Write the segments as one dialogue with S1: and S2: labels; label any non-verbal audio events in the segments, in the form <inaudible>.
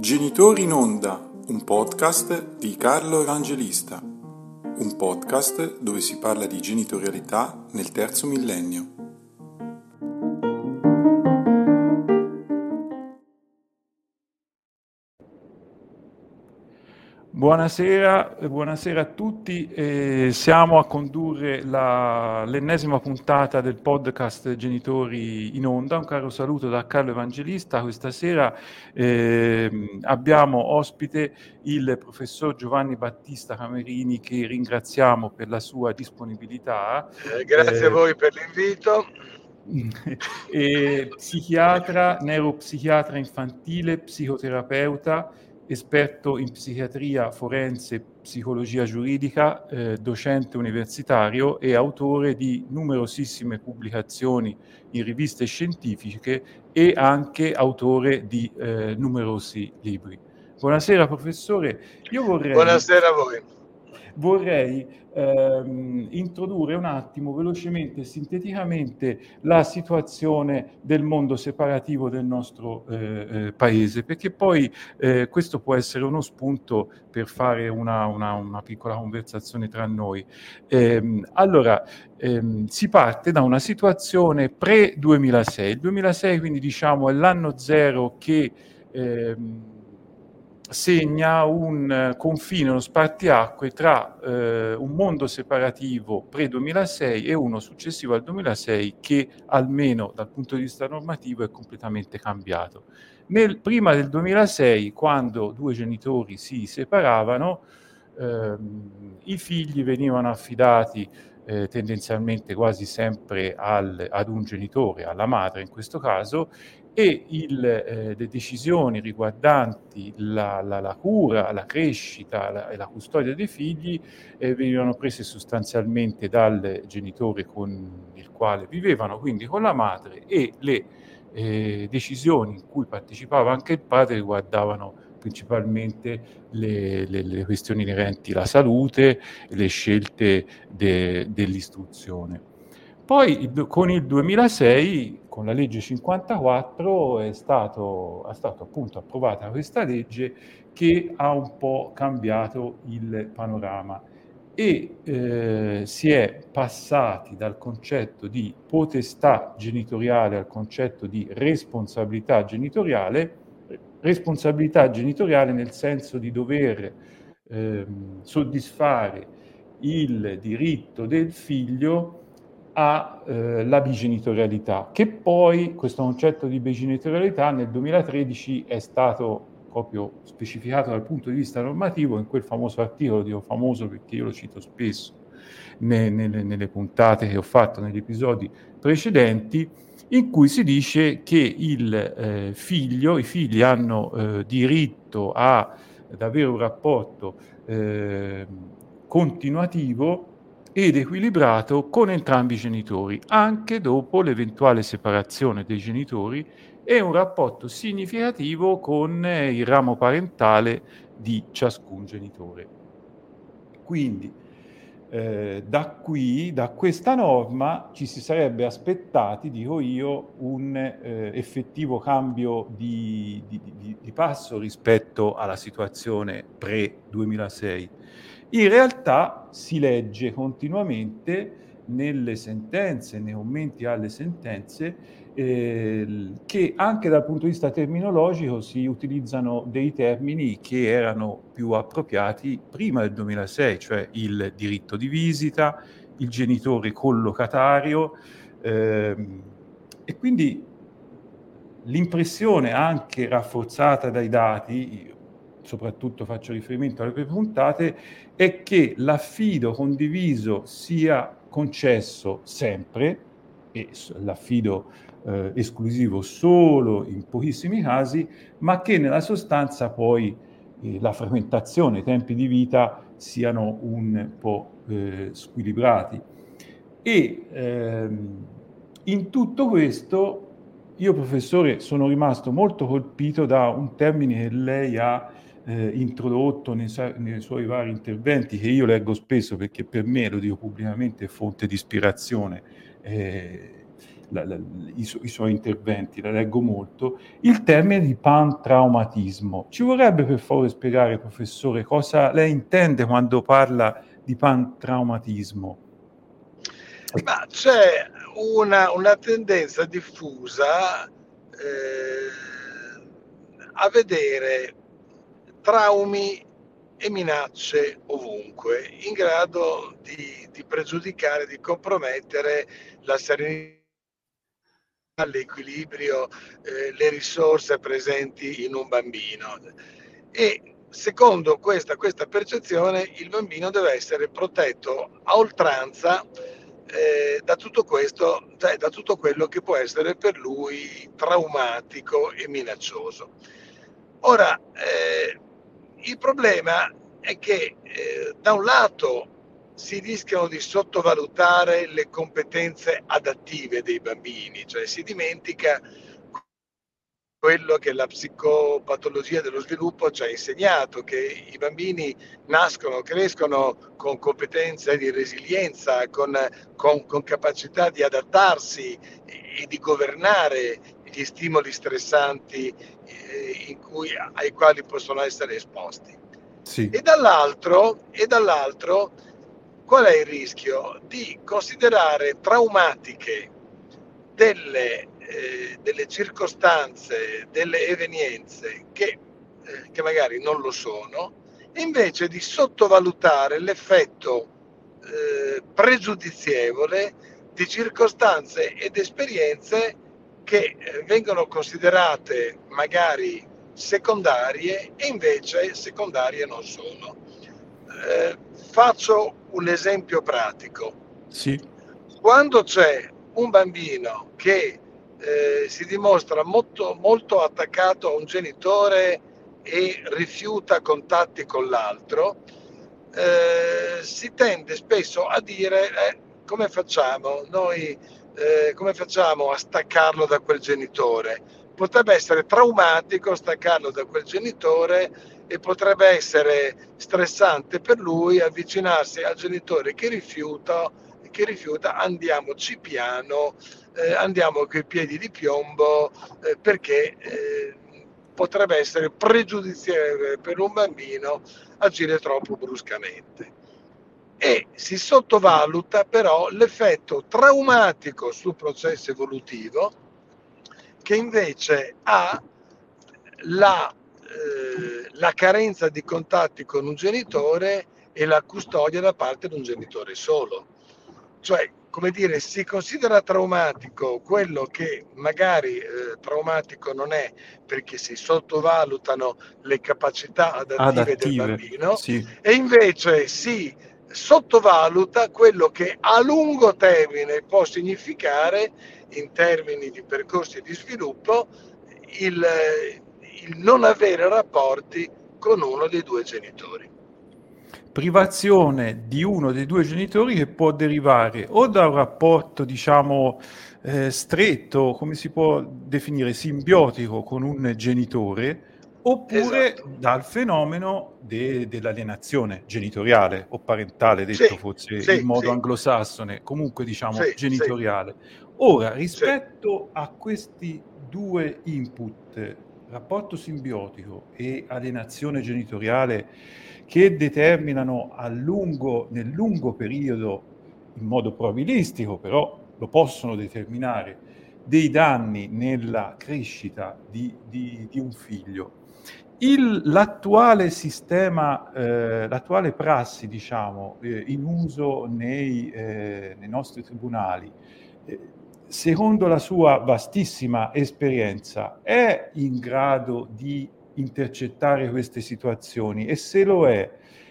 S1: Genitori in Onda, un podcast di Carlo Evangelista, un podcast dove si parla di genitorialità nel terzo millennio.
S2: Buonasera, buonasera, a tutti, eh, siamo a condurre la, l'ennesima puntata del podcast Genitori in Onda, un caro saluto da Carlo Evangelista, questa sera eh, abbiamo ospite il professor Giovanni Battista Camerini che ringraziamo per la sua disponibilità.
S3: Eh, grazie a eh, voi per l'invito. <laughs>
S2: psichiatra, neuropsichiatra infantile, psicoterapeuta, esperto in psichiatria forense e psicologia giuridica, eh, docente universitario e autore di numerosissime pubblicazioni in riviste scientifiche e anche autore di eh, numerosi libri. Buonasera professore, io vorrei...
S3: Buonasera a voi.
S2: Vorrei ehm, introdurre un attimo velocemente e sinteticamente la situazione del mondo separativo del nostro eh, eh, paese, perché poi eh, questo può essere uno spunto per fare una, una, una piccola conversazione tra noi. Ehm, allora, ehm, si parte da una situazione pre-2006. Il 2006 quindi diciamo è l'anno zero che... Ehm, segna un eh, confine, uno spartiacque tra eh, un mondo separativo pre-2006 e uno successivo al 2006 che almeno dal punto di vista normativo è completamente cambiato. Nel, prima del 2006, quando due genitori si separavano, ehm, i figli venivano affidati eh, tendenzialmente quasi sempre al, ad un genitore, alla madre in questo caso, e il, eh, le decisioni riguardanti la, la, la, cura, la crescita e la custodia dei figli eh, venivano prese sostanzialmente dal genitore con il quale vivevano, quindi con la madre, e le eh, decisioni in cui partecipava anche il padre riguardavano principalmente le, le, le questioni inerenti alla salute, le scelte de, dell'istruzione. Poi con il 2006, con la legge 54, è stato, è stato appunto approvata questa legge che ha un po' cambiato il panorama e eh, si è passati dal concetto di potestà genitoriale al concetto di responsabilità genitoriale, responsabilità genitoriale nel senso di dover eh, soddisfare il diritto del figlio alla eh, bigenitorialità, che poi questo concetto di bigenitorialità nel 2013 è stato proprio specificato dal punto di vista normativo in quel famoso articolo, dico famoso perché io lo cito spesso ne, nelle, nelle puntate che ho fatto negli episodi precedenti, in cui si dice che il eh, figlio, i figli hanno eh, diritto a, ad avere un rapporto eh, continuativo ed equilibrato con entrambi i genitori, anche dopo l'eventuale separazione dei genitori e un rapporto significativo con eh, il ramo parentale di ciascun genitore. Quindi eh, da qui, da questa norma, ci si sarebbe aspettati, dico io, un eh, effettivo cambio di, di, di, di passo rispetto alla situazione pre-2006 in realtà si legge continuamente nelle sentenze, nei commenti alle sentenze, eh, che anche dal punto di vista terminologico si utilizzano dei termini che erano più appropriati prima del 2006, cioè il diritto di visita, il genitore collocatario ehm, e quindi l'impressione anche rafforzata dai dati, soprattutto faccio riferimento alle prime puntate, è che l'affido condiviso sia concesso sempre, e l'affido eh, esclusivo solo in pochissimi casi, ma che nella sostanza poi eh, la frequentazione, i tempi di vita siano un po' eh, squilibrati. E ehm, in tutto questo io, professore, sono rimasto molto colpito da un termine che lei ha eh, introdotto nei, nei, suoi vari interventi, che io leggo spesso perché per me, lo dico pubblicamente, è fonte di ispirazione. Eh, la, la, i, su, i, suoi interventi, la leggo molto, il termine di pantraumatismo. Ci vorrebbe per favore spiegare, professore, cosa lei intende quando parla di pantraumatismo?
S3: Ma c'è una, una tendenza diffusa eh, a vedere traumi e minacce ovunque, in grado di, di pregiudicare, di compromettere la serenità l'equilibrio, eh, le risorse presenti in un bambino. E secondo questa, questa, percezione il bambino deve essere protetto a oltranza eh, da tutto questo, cioè da tutto quello che può essere per lui traumatico e minaccioso. Ora, eh, il problema è che eh, da un lato si rischiano di sottovalutare le competenze adattive dei bambini, cioè si dimentica quello che la psicopatologia dello sviluppo ci ha insegnato, che i bambini nascono, crescono con competenze di resilienza, con, con, con capacità di adattarsi e, e, di governare gli stimoli stressanti eh, cui, ai quali possono essere esposti. Sì. E, dall'altro, e dall'altro Qual è il rischio? Di considerare traumatiche delle, eh, delle circostanze, delle evenienze che, eh, che, magari non lo sono, e invece di sottovalutare l'effetto eh, pregiudizievole di circostanze ed esperienze che eh, vengono considerate magari secondarie e invece secondarie non sono. Eh, faccio un esempio pratico.
S2: Sì.
S3: Quando c'è un bambino che eh, si dimostra molto, molto attaccato a un genitore e rifiuta contatti con l'altro, eh, si tende spesso a dire eh, come facciamo noi eh, come facciamo a staccarlo da quel genitore potrebbe essere traumatico staccarlo da quel genitore e potrebbe essere stressante per lui avvicinarsi al genitore che rifiuta, che rifiuta andiamoci piano, eh, andiamo con i piedi di piombo eh, perché eh, potrebbe essere pregiudizievole per un bambino agire troppo bruscamente. E si sottovaluta però l'effetto traumatico sul processo evolutivo che invece ha la eh, la carenza di contatti con un genitore e la custodia da parte di un genitore solo. Cioè, come dire, si considera traumatico quello che magari eh, traumatico non è perché si sottovalutano le capacità adattive, adattive del bambino sì. e invece si sottovaluta quello che a lungo termine può significare in termini di percorsi di sviluppo il, il non avere rapporti con uno dei due genitori.
S2: Privazione di uno dei due genitori che può derivare o da un rapporto, diciamo, eh, stretto, come si può definire, simbiotico con un genitore, oppure esatto. dal fenomeno de- dell'alienazione genitoriale o parentale, detto sì, forse sì, in modo sì. anglosassone, comunque diciamo genitoriale. Ora, rispetto a questi due input rapporto simbiotico e alienazione genitoriale che determinano a lungo, nel lungo periodo, in modo probabilistico, però lo possono determinare, dei danni nella crescita di, di, di un figlio. Il, l'attuale sistema, eh, l'attuale prassi, diciamo, eh, in uso nei, eh, nei nostri tribunali, eh, secondo la sua vastissima esperienza, è in grado di intercettare queste situazioni? E se lo è,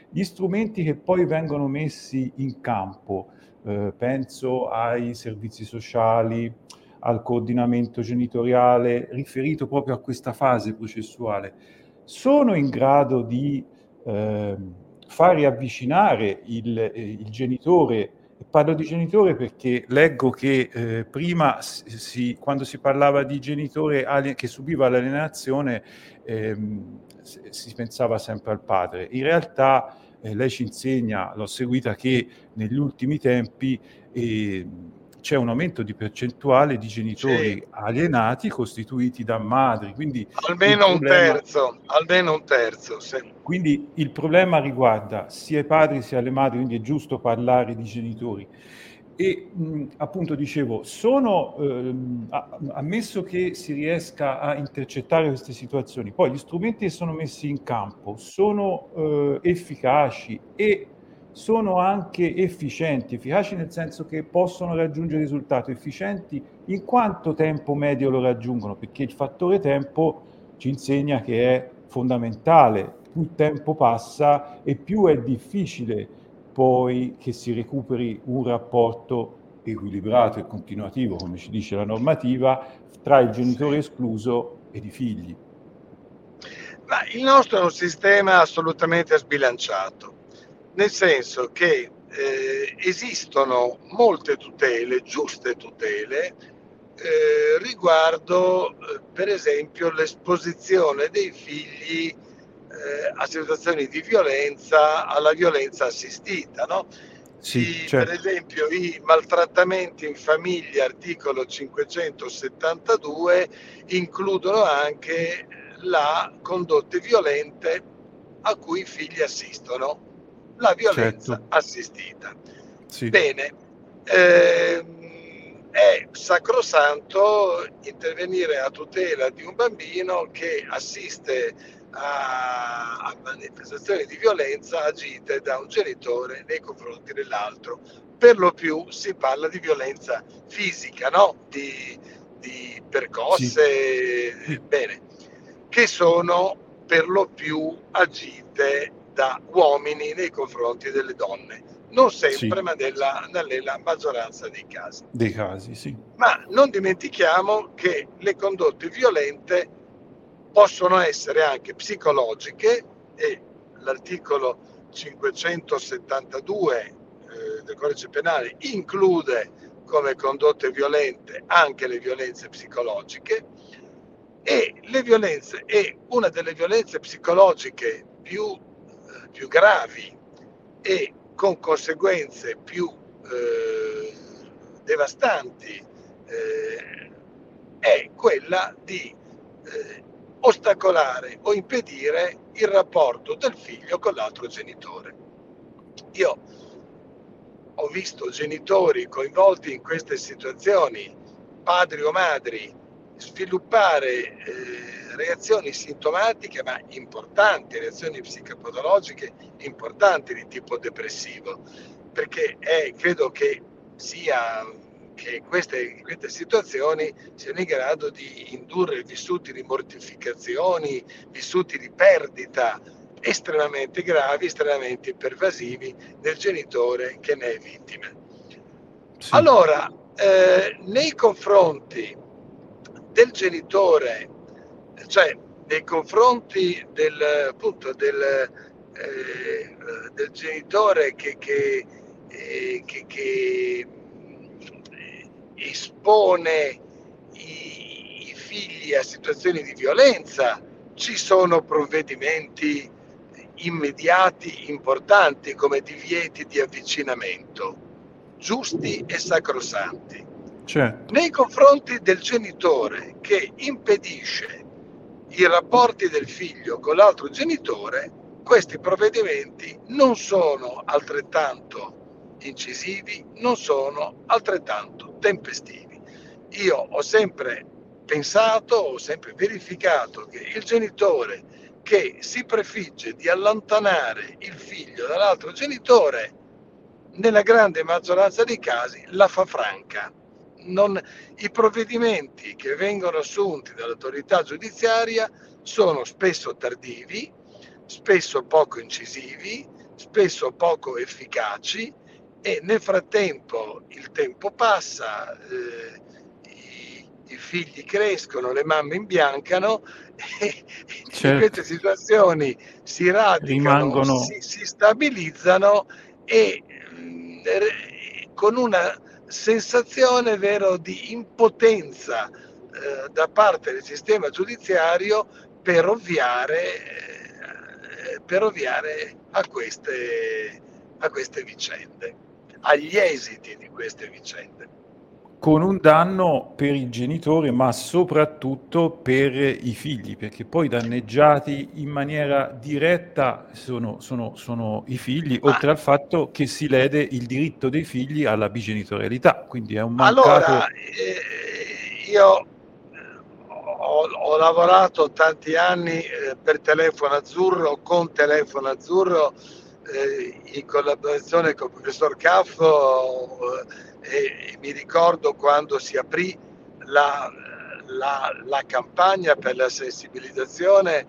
S2: gli strumenti che poi vengono messi in campo, eh, penso ai servizi sociali, al coordinamento genitoriale riferito proprio a questa fase processuale, sono in grado di eh, far riavvicinare il, il genitore Parlo di genitore perché leggo che eh, prima, si, quando si parlava di genitore alien, che subiva l'alienazione, ehm, si pensava sempre al padre. In realtà eh, lei ci insegna, l'ho seguita, che negli ultimi tempi eh, c'è un aumento di percentuale di genitori sì. alienati costituiti da madri. Quindi
S3: almeno problema, un terzo, almeno un terzo. Sì.
S2: Quindi il problema riguarda sia i padri sia le madri, quindi è giusto parlare di genitori. E mh, appunto dicevo, sono ehm, ammesso che si riesca a intercettare queste situazioni, poi gli strumenti che sono messi in campo sono eh, efficaci e sono anche efficienti, efficaci nel senso che possono raggiungere risultati efficienti in quanto tempo medio lo raggiungono, perché il fattore tempo ci insegna che è fondamentale, più tempo passa e più è difficile poi che si recuperi un rapporto equilibrato e continuativo, come ci dice la normativa, tra il genitore escluso ed i figli.
S3: Ma il nostro è un sistema assolutamente sbilanciato nel senso che eh, esistono molte tutele, giuste tutele, eh, riguardo eh, per esempio l'esposizione dei figli eh, a situazioni di violenza, alla violenza assistita. No? Sì, I, certo. Per esempio i maltrattamenti in famiglia, articolo 572, includono anche la condotte violente a cui i figli assistono la violenza certo. assistita. Sì. Bene, ehm, è sacrosanto intervenire a tutela di un bambino che assiste a, a, manifestazioni di violenza agite da un genitore nei confronti dell'altro. Per lo più si parla di violenza fisica, no? di, di percosse, sì. bene, che sono per lo più agite da uomini nei confronti delle donne. Non sempre, sì. ma nella, nella, maggioranza dei casi.
S2: Dei casi, sì.
S3: Ma non dimentichiamo che le condotte violente possono essere anche psicologiche e l'articolo 572 eh, del codice penale include come condotte violente anche le violenze psicologiche e le violenze e una delle violenze psicologiche più più gravi e con conseguenze più eh, devastanti eh, è quella di eh, ostacolare o impedire il rapporto del figlio con l'altro genitore. Io ho visto genitori coinvolti in queste situazioni, padri o madri, sviluppare eh, reazioni sintomatiche ma importanti, reazioni psicopatologiche importanti di tipo depressivo, perché è, credo che sia che queste, queste situazioni siano in grado di indurre vissuti di mortificazioni, vissuti di perdita estremamente gravi, estremamente pervasivi nel genitore che ne è vittima. Sì. Allora, eh, nei confronti del genitore cioè nei confronti del, appunto, del, eh, del genitore che, che, eh, che, che eh, espone i, i figli a situazioni di violenza, ci sono provvedimenti immediati importanti come divieti di avvicinamento, giusti e sacrosanti. Certo. Nei confronti del genitore che impedisce i rapporti del figlio con l'altro genitore, questi provvedimenti non sono altrettanto incisivi, non sono altrettanto tempestivi. Io ho sempre pensato, ho sempre verificato che il genitore che si prefigge di allontanare il figlio dall'altro genitore, nella grande maggioranza dei casi la fa franca non, i provvedimenti che vengono assunti dall'autorità giudiziaria sono spesso tardivi, spesso poco incisivi, spesso poco efficaci e nel frattempo il tempo passa, eh, i, i, figli crescono, le mamme imbiancano <laughs> e certo. in queste situazioni si radicano, Rimangono... si, si stabilizzano e mh, mm, con una sensazione vero di impotenza eh, da parte del sistema giudiziario per ovviare, eh, per ovviare a, queste, a queste vicende, agli esiti di queste vicende.
S2: Con un danno per il genitore, ma soprattutto per i figli, perché poi danneggiati in maniera diretta sono, sono, sono i figli, ma... oltre al fatto che si lede il diritto dei figli alla bigenitorialità. Quindi è un mancato...
S3: Allora, eh, io ho, ho, lavorato tanti anni eh, per telefono azzurro, con telefono azzurro, eh, in collaborazione con il professor Caffo e, e mi ricordo quando si aprì la, la, la campagna per la sensibilizzazione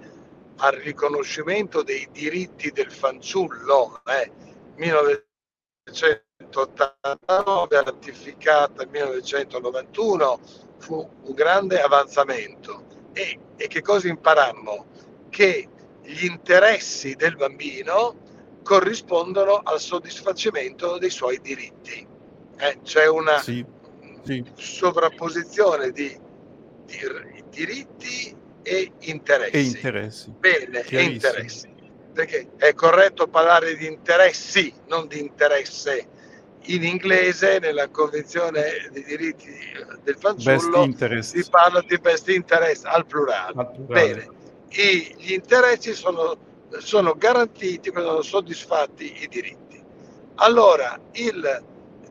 S3: al riconoscimento dei diritti del fanciullo, eh, 1989 ratificata nel 1991, fu un grande avanzamento. E, e che cosa imparammo? Che gli interessi del bambino corrispondono al soddisfacimento dei suoi diritti. Eh, c'è una sì, sì. sovrapposizione di, di, diritti e interessi.
S2: E interessi.
S3: Bene, e interessi. Perché è corretto parlare di interessi, non di interesse. In inglese, nella Convenzione dei diritti del fanciullo, si parla di best interest al plurale. Al plurale. Bene, I, gli interessi sono, sono garantiti quando sono soddisfatti i diritti. Allora, il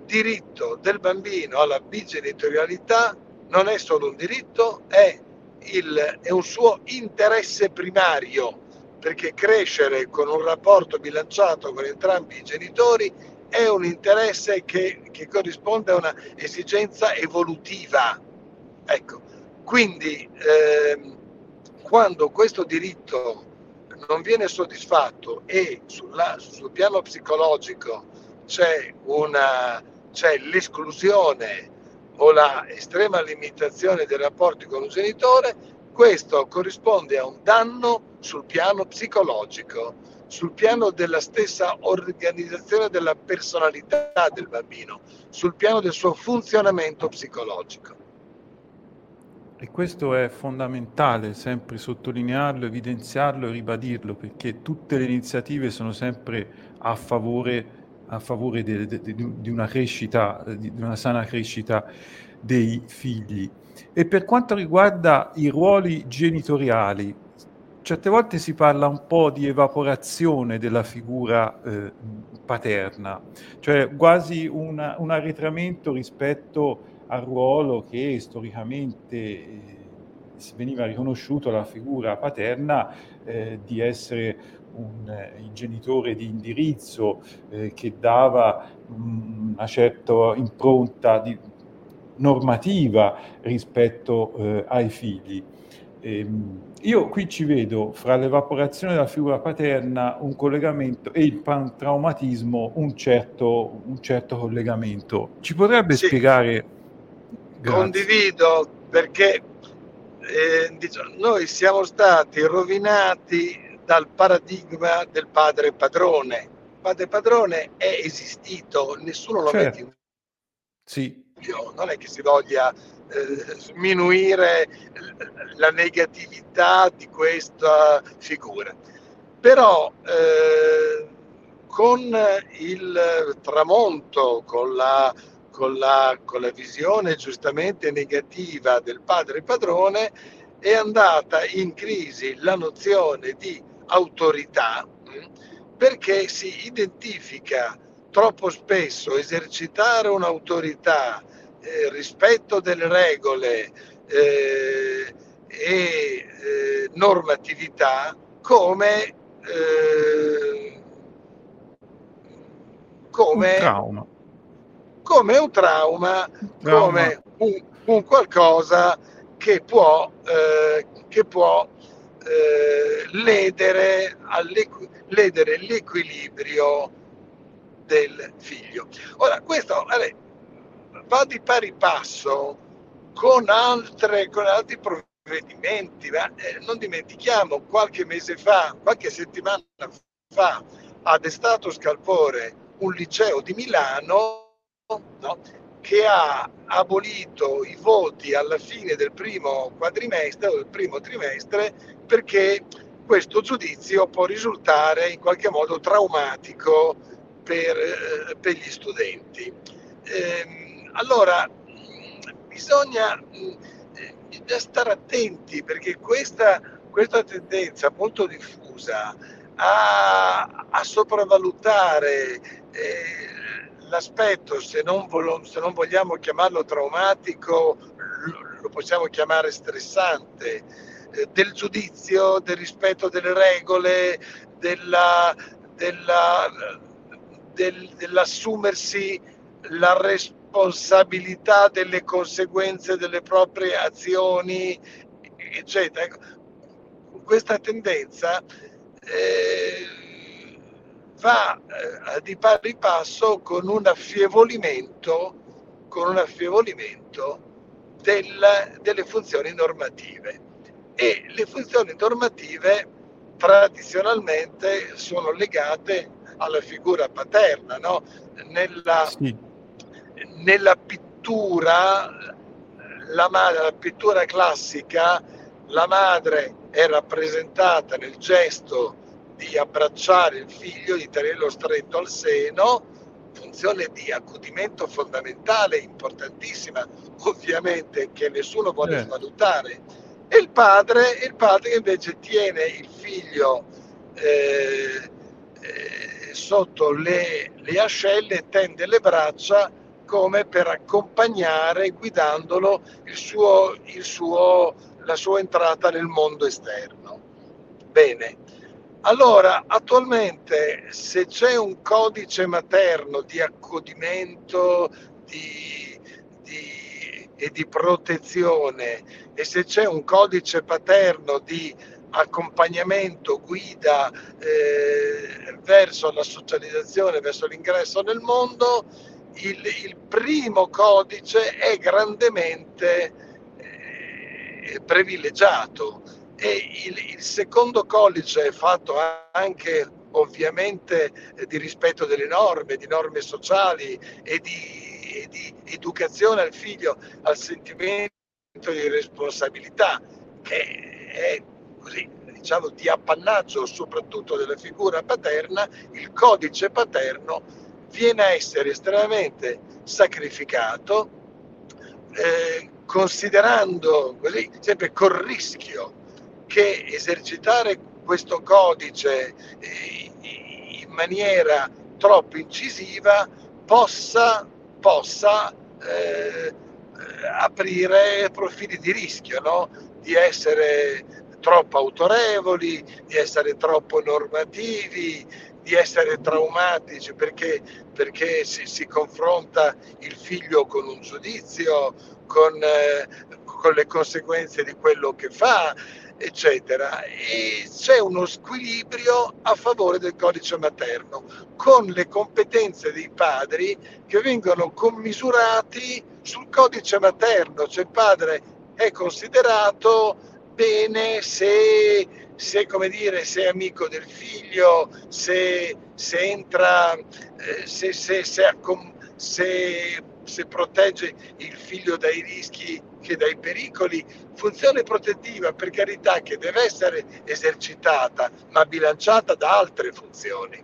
S3: diritto del bambino alla bigenitorialità non è solo un diritto, è, il, è un suo interesse primario, perché crescere con un rapporto bilanciato con entrambi i genitori è un interesse che, che corrisponde a una esigenza evolutiva. Ecco, quindi ehm, quando questo diritto non viene soddisfatto e sulla, sul piano psicologico c'è una c'è l'esclusione o la estrema limitazione dei rapporti con un genitore, questo corrisponde a un danno sul piano psicologico, sul piano della stessa organizzazione della personalità del bambino, sul piano del suo funzionamento psicologico.
S2: E questo è fondamentale, sempre sottolinearlo, evidenziarlo e ribadirlo, perché tutte le iniziative sono sempre a favore a favore de, de, de, di una crescita, di una sana crescita dei figli. E per quanto riguarda i ruoli genitoriali, certe volte si parla un po' di evaporazione della figura eh, paterna, cioè quasi una, un arretramento rispetto al ruolo che storicamente eh, veniva riconosciuto alla figura paterna eh, di essere un, eh, il genitore di indirizzo eh, che dava una certa impronta di, normativa rispetto eh, ai figli. Ehm, io qui ci vedo fra l'evaporazione della figura paterna un collegamento e il pantraumatismo un certo, un certo collegamento. Ci potrebbe sì, spiegare?
S3: Grazie. Condivido perché eh, diciamo, noi siamo stati rovinati dal paradigma del padre padrone. Il padre padrone è esistito, nessuno lo certo. mette in
S2: sì.
S3: Non è che si voglia eh, sminuire la negatività di questa figura. Però eh, con il tramonto, con la, con, la, con la visione giustamente negativa del padre padrone, è andata in crisi la nozione di autorità mm, perché si identifica troppo spesso esercitare un'autorità eh, rispetto delle regole eh, e eh, normatività come, eh, come,
S2: un trauma.
S3: come un trauma, trauma. come un, un, qualcosa che può, eh, che può eh, ledere, ledere, l'equilibrio del figlio. Ora, questo vabbè, va di pari passo con, altre, con altri provvedimenti, ma eh, non dimentichiamo, qualche mese fa, qualche settimana fa, ha destato scalpore un liceo di Milano no, che ha abolito i voti alla fine del primo quadrimestre o del primo trimestre perché questo giudizio può risultare in qualche modo traumatico per, eh, per gli studenti. Eh, allora, bisogna, bisogna stare attenti perché questa, questa tendenza molto diffusa a, a sopravvalutare eh, l'aspetto, se non, vol- se non, vogliamo chiamarlo traumatico, lo possiamo chiamare stressante, eh, del giudizio, del rispetto delle regole, della, della, del, dell'assumersi la responsabilità delle conseguenze delle proprie azioni, eccetera. Ecco, questa tendenza eh, va eh, di pari passo con un affievolimento, con un affievolimento del, delle funzioni normative e le funzioni normative tradizionalmente sono legate alla figura paterna, no? nella, sì. nella pittura, la, madre, la pittura classica, la madre è rappresentata nel gesto di abbracciare il figlio, di tenerlo stretto al seno, funzione di accudimento fondamentale, importantissima, ovviamente che nessuno vuole eh. svalutare. E il padre, il padre invece tiene il figlio eh, eh, sotto le, le ascelle, tende le braccia come per accompagnare, guidandolo, il suo, il suo, la sua entrata nel mondo esterno. Bene, allora attualmente se c'è un codice materno di accudimento di, di, e di protezione e se c'è un codice paterno di accompagnamento, guida eh, verso la socializzazione, verso l'ingresso nel mondo, il, il primo codice è grandemente eh, privilegiato e il, il, secondo codice è fatto anche ovviamente di rispetto delle norme, di norme sociali e di, e di educazione al figlio al sentimento di responsabilità che è così, diciamo, di appannaggio soprattutto della figura paterna, il codice paterno viene a essere estremamente sacrificato, eh, considerando così, sempre col rischio che esercitare questo codice eh, in maniera troppo incisiva possa, possa eh, aprire profili di rischio, no? di essere troppo autorevoli, di essere troppo normativi, di essere traumatici perché, perché si, si, confronta il figlio con un giudizio, con, eh, con le conseguenze di quello che fa, eccetera. E c'è uno squilibrio a favore del codice materno, con le competenze dei padri che vengono commisurati sul codice materno, cioè il padre è considerato bene se, se, come dire, se è amico del figlio, se, se entra, eh, se, se, se, se protegge il figlio dai rischi che dai pericoli. Funzione protettiva, per carità, che deve essere esercitata, ma bilanciata da altre funzioni.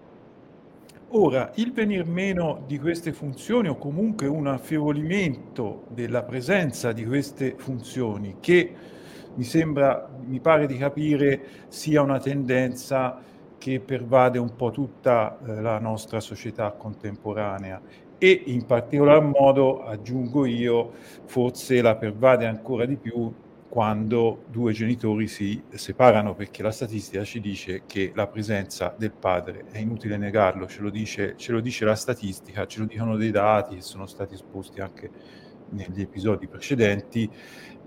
S2: Ora, il venir meno di queste funzioni o comunque un affievolimento della presenza di queste funzioni che mi sembra, mi pare di capire, sia una tendenza che pervade un po' tutta eh, la nostra società contemporanea e in particolar modo, aggiungo io, forse la pervade ancora di più quando due genitori si separano, perché la statistica ci dice che la presenza del padre, è inutile negarlo, ce lo dice, ce lo dice la statistica, ce lo dicono dei dati che sono stati esposti anche negli episodi precedenti,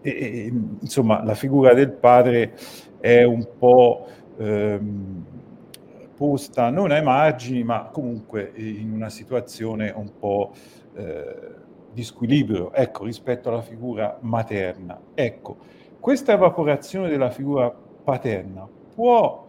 S2: e, insomma, la figura del padre è un po' ehm, posta non ai margini, ma comunque in una situazione un po' eh, di squilibrio, ecco, rispetto alla figura materna. Ecco, questa evaporazione della figura paterna può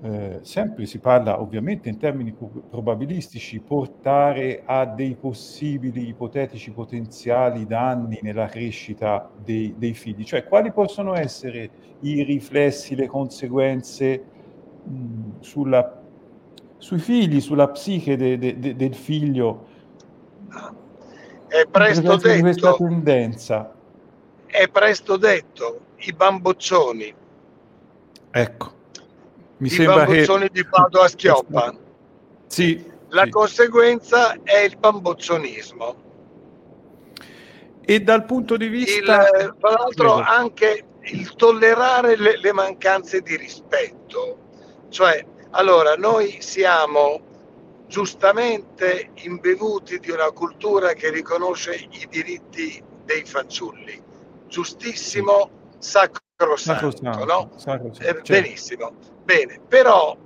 S2: eh, sempre si parla ovviamente in termini probabilistici, portare a dei possibili ipotetici potenziali danni nella crescita dei, dei figli, cioè quali possono essere i riflessi, le conseguenze sulla, sui figli, sulla psiche de, de, de, del figlio.
S3: È presto detto.
S2: questa tendenza.
S3: è presto detto, i bamboccioni.
S2: Ecco,
S3: mi I sembra bamboccioni che... di Padova <laughs> Schioppa.
S2: Sì.
S3: La
S2: sì.
S3: conseguenza è il bamboccionismo.
S2: E dal punto di vista...
S3: Il, tra l'altro anche il tollerare le, le mancanze di rispetto. Cioè, allora, noi siamo giustamente imbevuti di una cultura che riconosce i diritti dei fanciulli. Giustissimo, sacrosanto, sacrosanto no? Sacrosanto, eh, certo. Benissimo, bene, però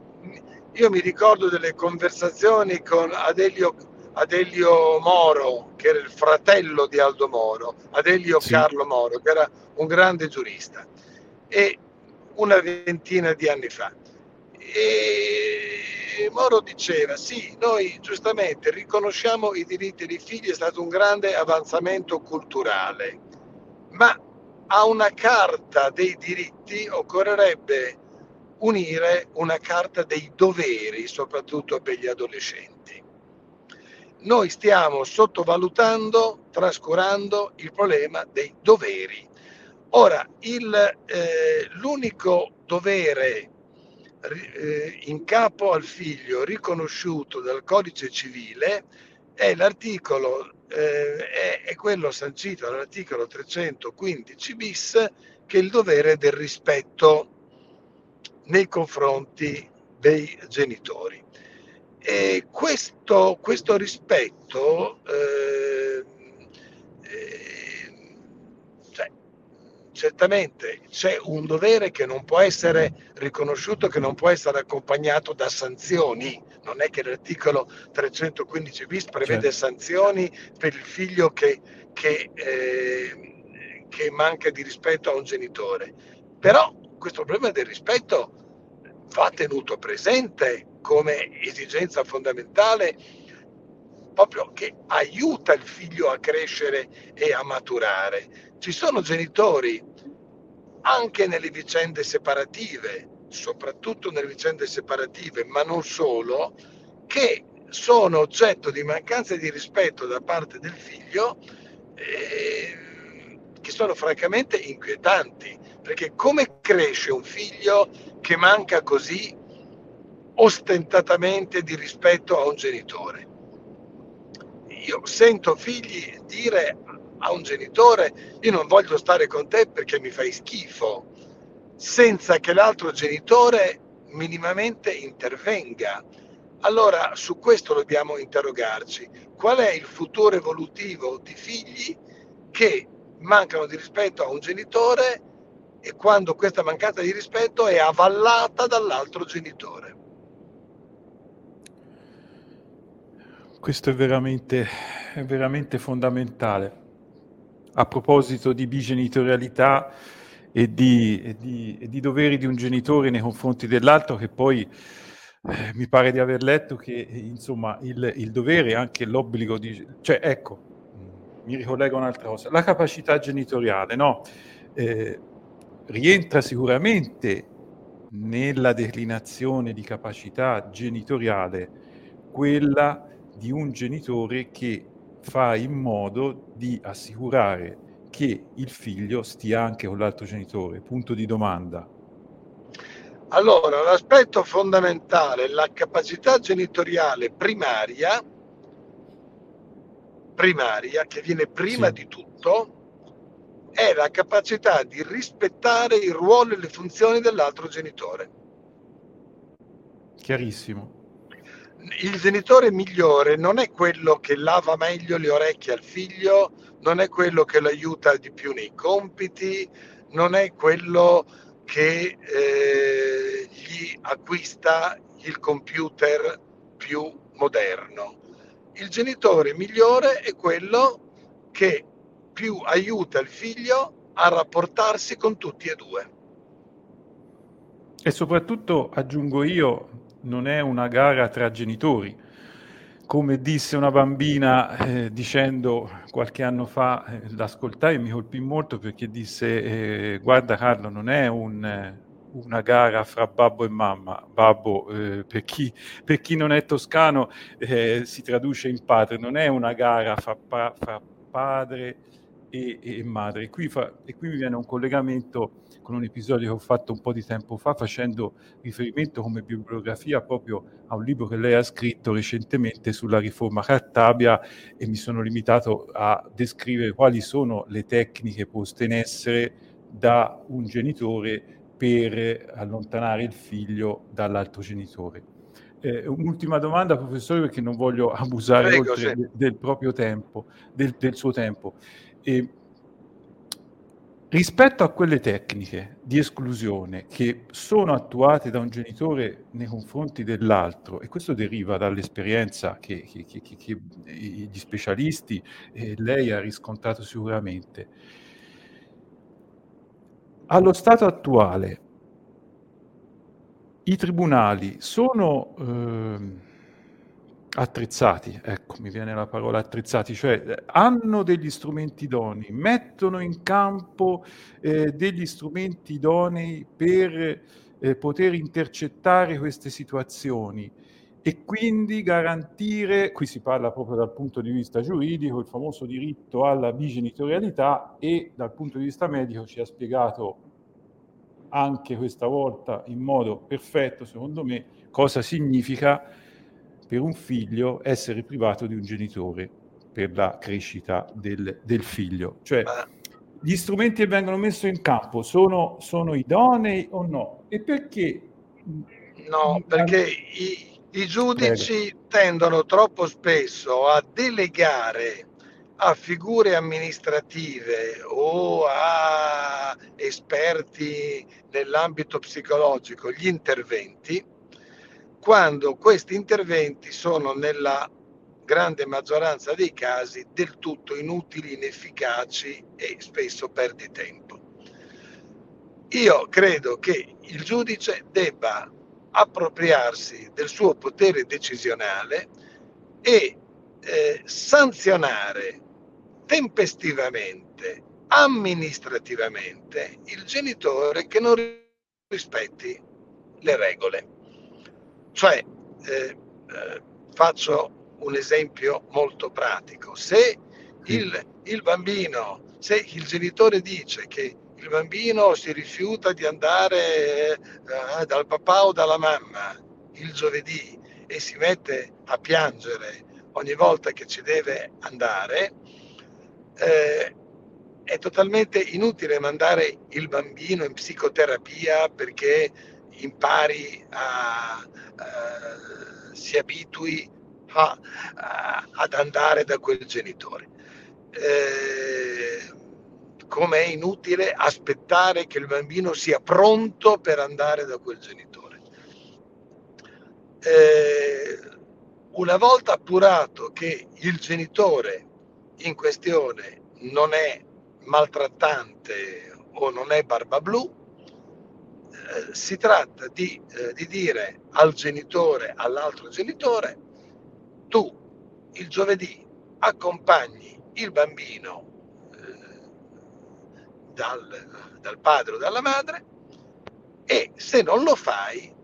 S3: io mi ricordo delle conversazioni con Adelio, Adelio Moro, che era il fratello di Aldo Moro, Adelio sì. Carlo Moro, che era un grande giurista, e una ventina di anni fa. E Moro diceva, sì, noi giustamente riconosciamo i diritti dei figli, è stato un grande avanzamento culturale, ma a una carta dei diritti occorrerebbe unire una carta dei doveri, soprattutto per gli adolescenti. Noi stiamo sottovalutando, trascurando il problema dei doveri. Ora, il, eh, l'unico dovere in capo al figlio riconosciuto dal codice civile è l'articolo, eh, è, è quello sancito dall'articolo 315 bis, che è il dovere del rispetto nei confronti dei genitori. E questo, questo rispetto eh, eh, cioè, certamente c'è un dovere che non può essere riconosciuto, che non può essere accompagnato da sanzioni. Non è che l'articolo 315 bis prevede certo. sanzioni per il figlio che, che, eh, che manca di rispetto a un genitore. Però questo problema del rispetto va tenuto presente come esigenza fondamentale proprio che aiuta il figlio a crescere e a maturare. Ci sono genitori anche nelle vicende separative, soprattutto nelle vicende separative, ma non solo, che sono oggetto di mancanza di rispetto da parte del figlio eh, che sono francamente inquietanti, perché come cresce un figlio che manca così ostentatamente di rispetto a un genitore? Io sento figli dire a un genitore io non voglio stare con te perché mi fai schifo, senza che l'altro genitore minimamente intervenga. Allora su questo dobbiamo interrogarci. Qual è il futuro evolutivo di figli che mancano di rispetto a un genitore e quando questa mancanza di rispetto è avallata dall'altro genitore.
S2: Questo è veramente, è veramente fondamentale. A proposito di bigenitorialità e di, e, di, e di, doveri di un genitore nei confronti dell'altro, che poi eh, mi pare di aver letto che insomma il, il dovere anche l'obbligo di... cioè ecco, mi ricollego un'altra cosa, la capacità genitoriale, no? Eh, rientra sicuramente nella declinazione di capacità genitoriale quella di un genitore che fa in modo di assicurare che il figlio stia anche con l'altro genitore. Punto di domanda.
S3: Allora, l'aspetto fondamentale, la capacità genitoriale primaria, primaria che viene prima sì. di tutto, è la capacità di rispettare il ruolo e le funzioni dell'altro genitore.
S2: Chiarissimo.
S3: Il genitore migliore non è quello che lava meglio le orecchie al figlio, non è quello che lo aiuta di più nei compiti, non è quello che eh, gli acquista il computer più moderno. Il genitore migliore è quello che più aiuta il figlio a rapportarsi con tutti e due.
S2: E soprattutto, aggiungo io, non è una gara tra genitori. Come disse una bambina eh, dicendo qualche anno fa, eh, l'ascoltai e mi colpì molto perché disse eh, guarda Carlo, non è un, una gara fra babbo e mamma. Babbo, eh, per, chi, per, chi, non è toscano, eh, si traduce in padre, non è una gara fra, fra padre e, e madre. Qui, fa, e qui mi viene un collegamento con un episodio che ho fatto un po' di tempo fa facendo riferimento come bibliografia proprio a un libro che lei ha scritto recentemente sulla riforma Cartabia e mi sono limitato a descrivere quali sono le tecniche poste in essere da un genitore per allontanare il figlio dall'altro genitore. Eh, un'ultima domanda, professore, perché non voglio abusare Prego, del proprio tempo, del, del suo tempo. E, rispetto a quelle tecniche di esclusione che sono attuate da un genitore nei confronti dell'altro, e questo deriva dall'esperienza che, che, che, che gli specialisti e lei ha riscontrato sicuramente, allo stato attuale i tribunali sono eh, attrezzati, ecco, mi viene la parola attrezzati, cioè hanno degli strumenti idonei, mettono in campo eh, degli strumenti idonei per eh, poter intercettare queste situazioni e quindi garantire, qui si parla proprio dal punto di vista giuridico, il famoso diritto alla bigenitorialità e dal punto di vista medico ci ha spiegato anche questa volta in modo perfetto, secondo me, cosa significa per un figlio essere privato di un genitore per la crescita del, del figlio. Cioè, gli strumenti che vengono messi in campo sono, sono idonei o no? E perché?
S3: No, perché i, i giudici Prego. tendono troppo spesso a delegare a figure amministrative o a esperti nell'ambito psicologico gli interventi, quando questi interventi sono nella grande maggioranza dei casi del tutto inutili, inefficaci e spesso perdi tempo. Io credo che il giudice debba appropriarsi del suo potere decisionale e eh, sanzionare tempestivamente, amministrativamente, il genitore che non rispetti le regole. Cioè, eh, eh, faccio un esempio molto pratico. Se il, il bambino, se il genitore dice che il bambino si rifiuta di andare eh, dal papà o dalla mamma il giovedì e si mette a piangere ogni volta che ci deve andare, eh, è totalmente inutile mandare il bambino in psicoterapia perché impari a, uh, si abitui a, a, ad andare da quel genitore. Eh, come è inutile aspettare che il bambino sia pronto per andare da quel genitore. Eh, una volta appurato che il genitore in questione non è maltrattante o non è barba blu, eh, si tratta di, eh, di dire al genitore, all'altro genitore, tu il giovedì accompagni il bambino eh, dal, dal padre o dalla madre e se non lo fai,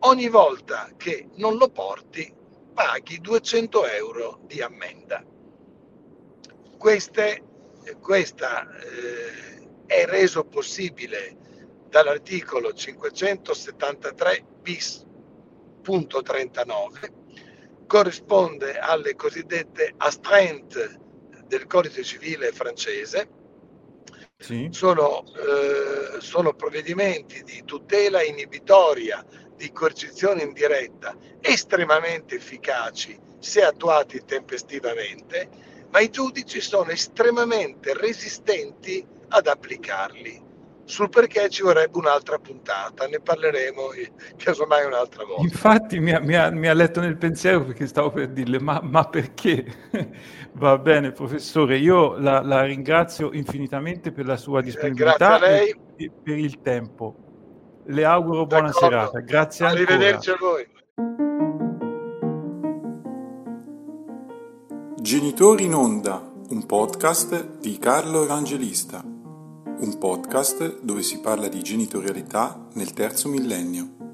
S3: ogni volta che non lo porti, paghi 200 euro di ammenda. Queste, questa eh, è reso possibile dall'articolo 573 bis.39, corrisponde alle cosiddette astreinte del codice civile francese. Sì. Sono, eh, sono provvedimenti di tutela inibitoria, di coercizione indiretta, estremamente efficaci se attuati tempestivamente ma i giudici sono estremamente resistenti ad applicarli. Sul perché ci vorrebbe un'altra puntata, ne parleremo casomai un'altra volta.
S2: Infatti mi ha, mi, ha, mi ha, letto nel pensiero perché stavo per dirle ma, ma perché? <laughs> Va bene professore, io la, la, ringrazio infinitamente per la sua disponibilità e per il tempo. Le auguro buona D'accordo. serata, grazie
S3: Arrivederci
S2: ancora.
S3: a voi.
S1: Genitori in onda, un podcast di Carlo Evangelista, un podcast dove si parla di genitorialità nel terzo millennio.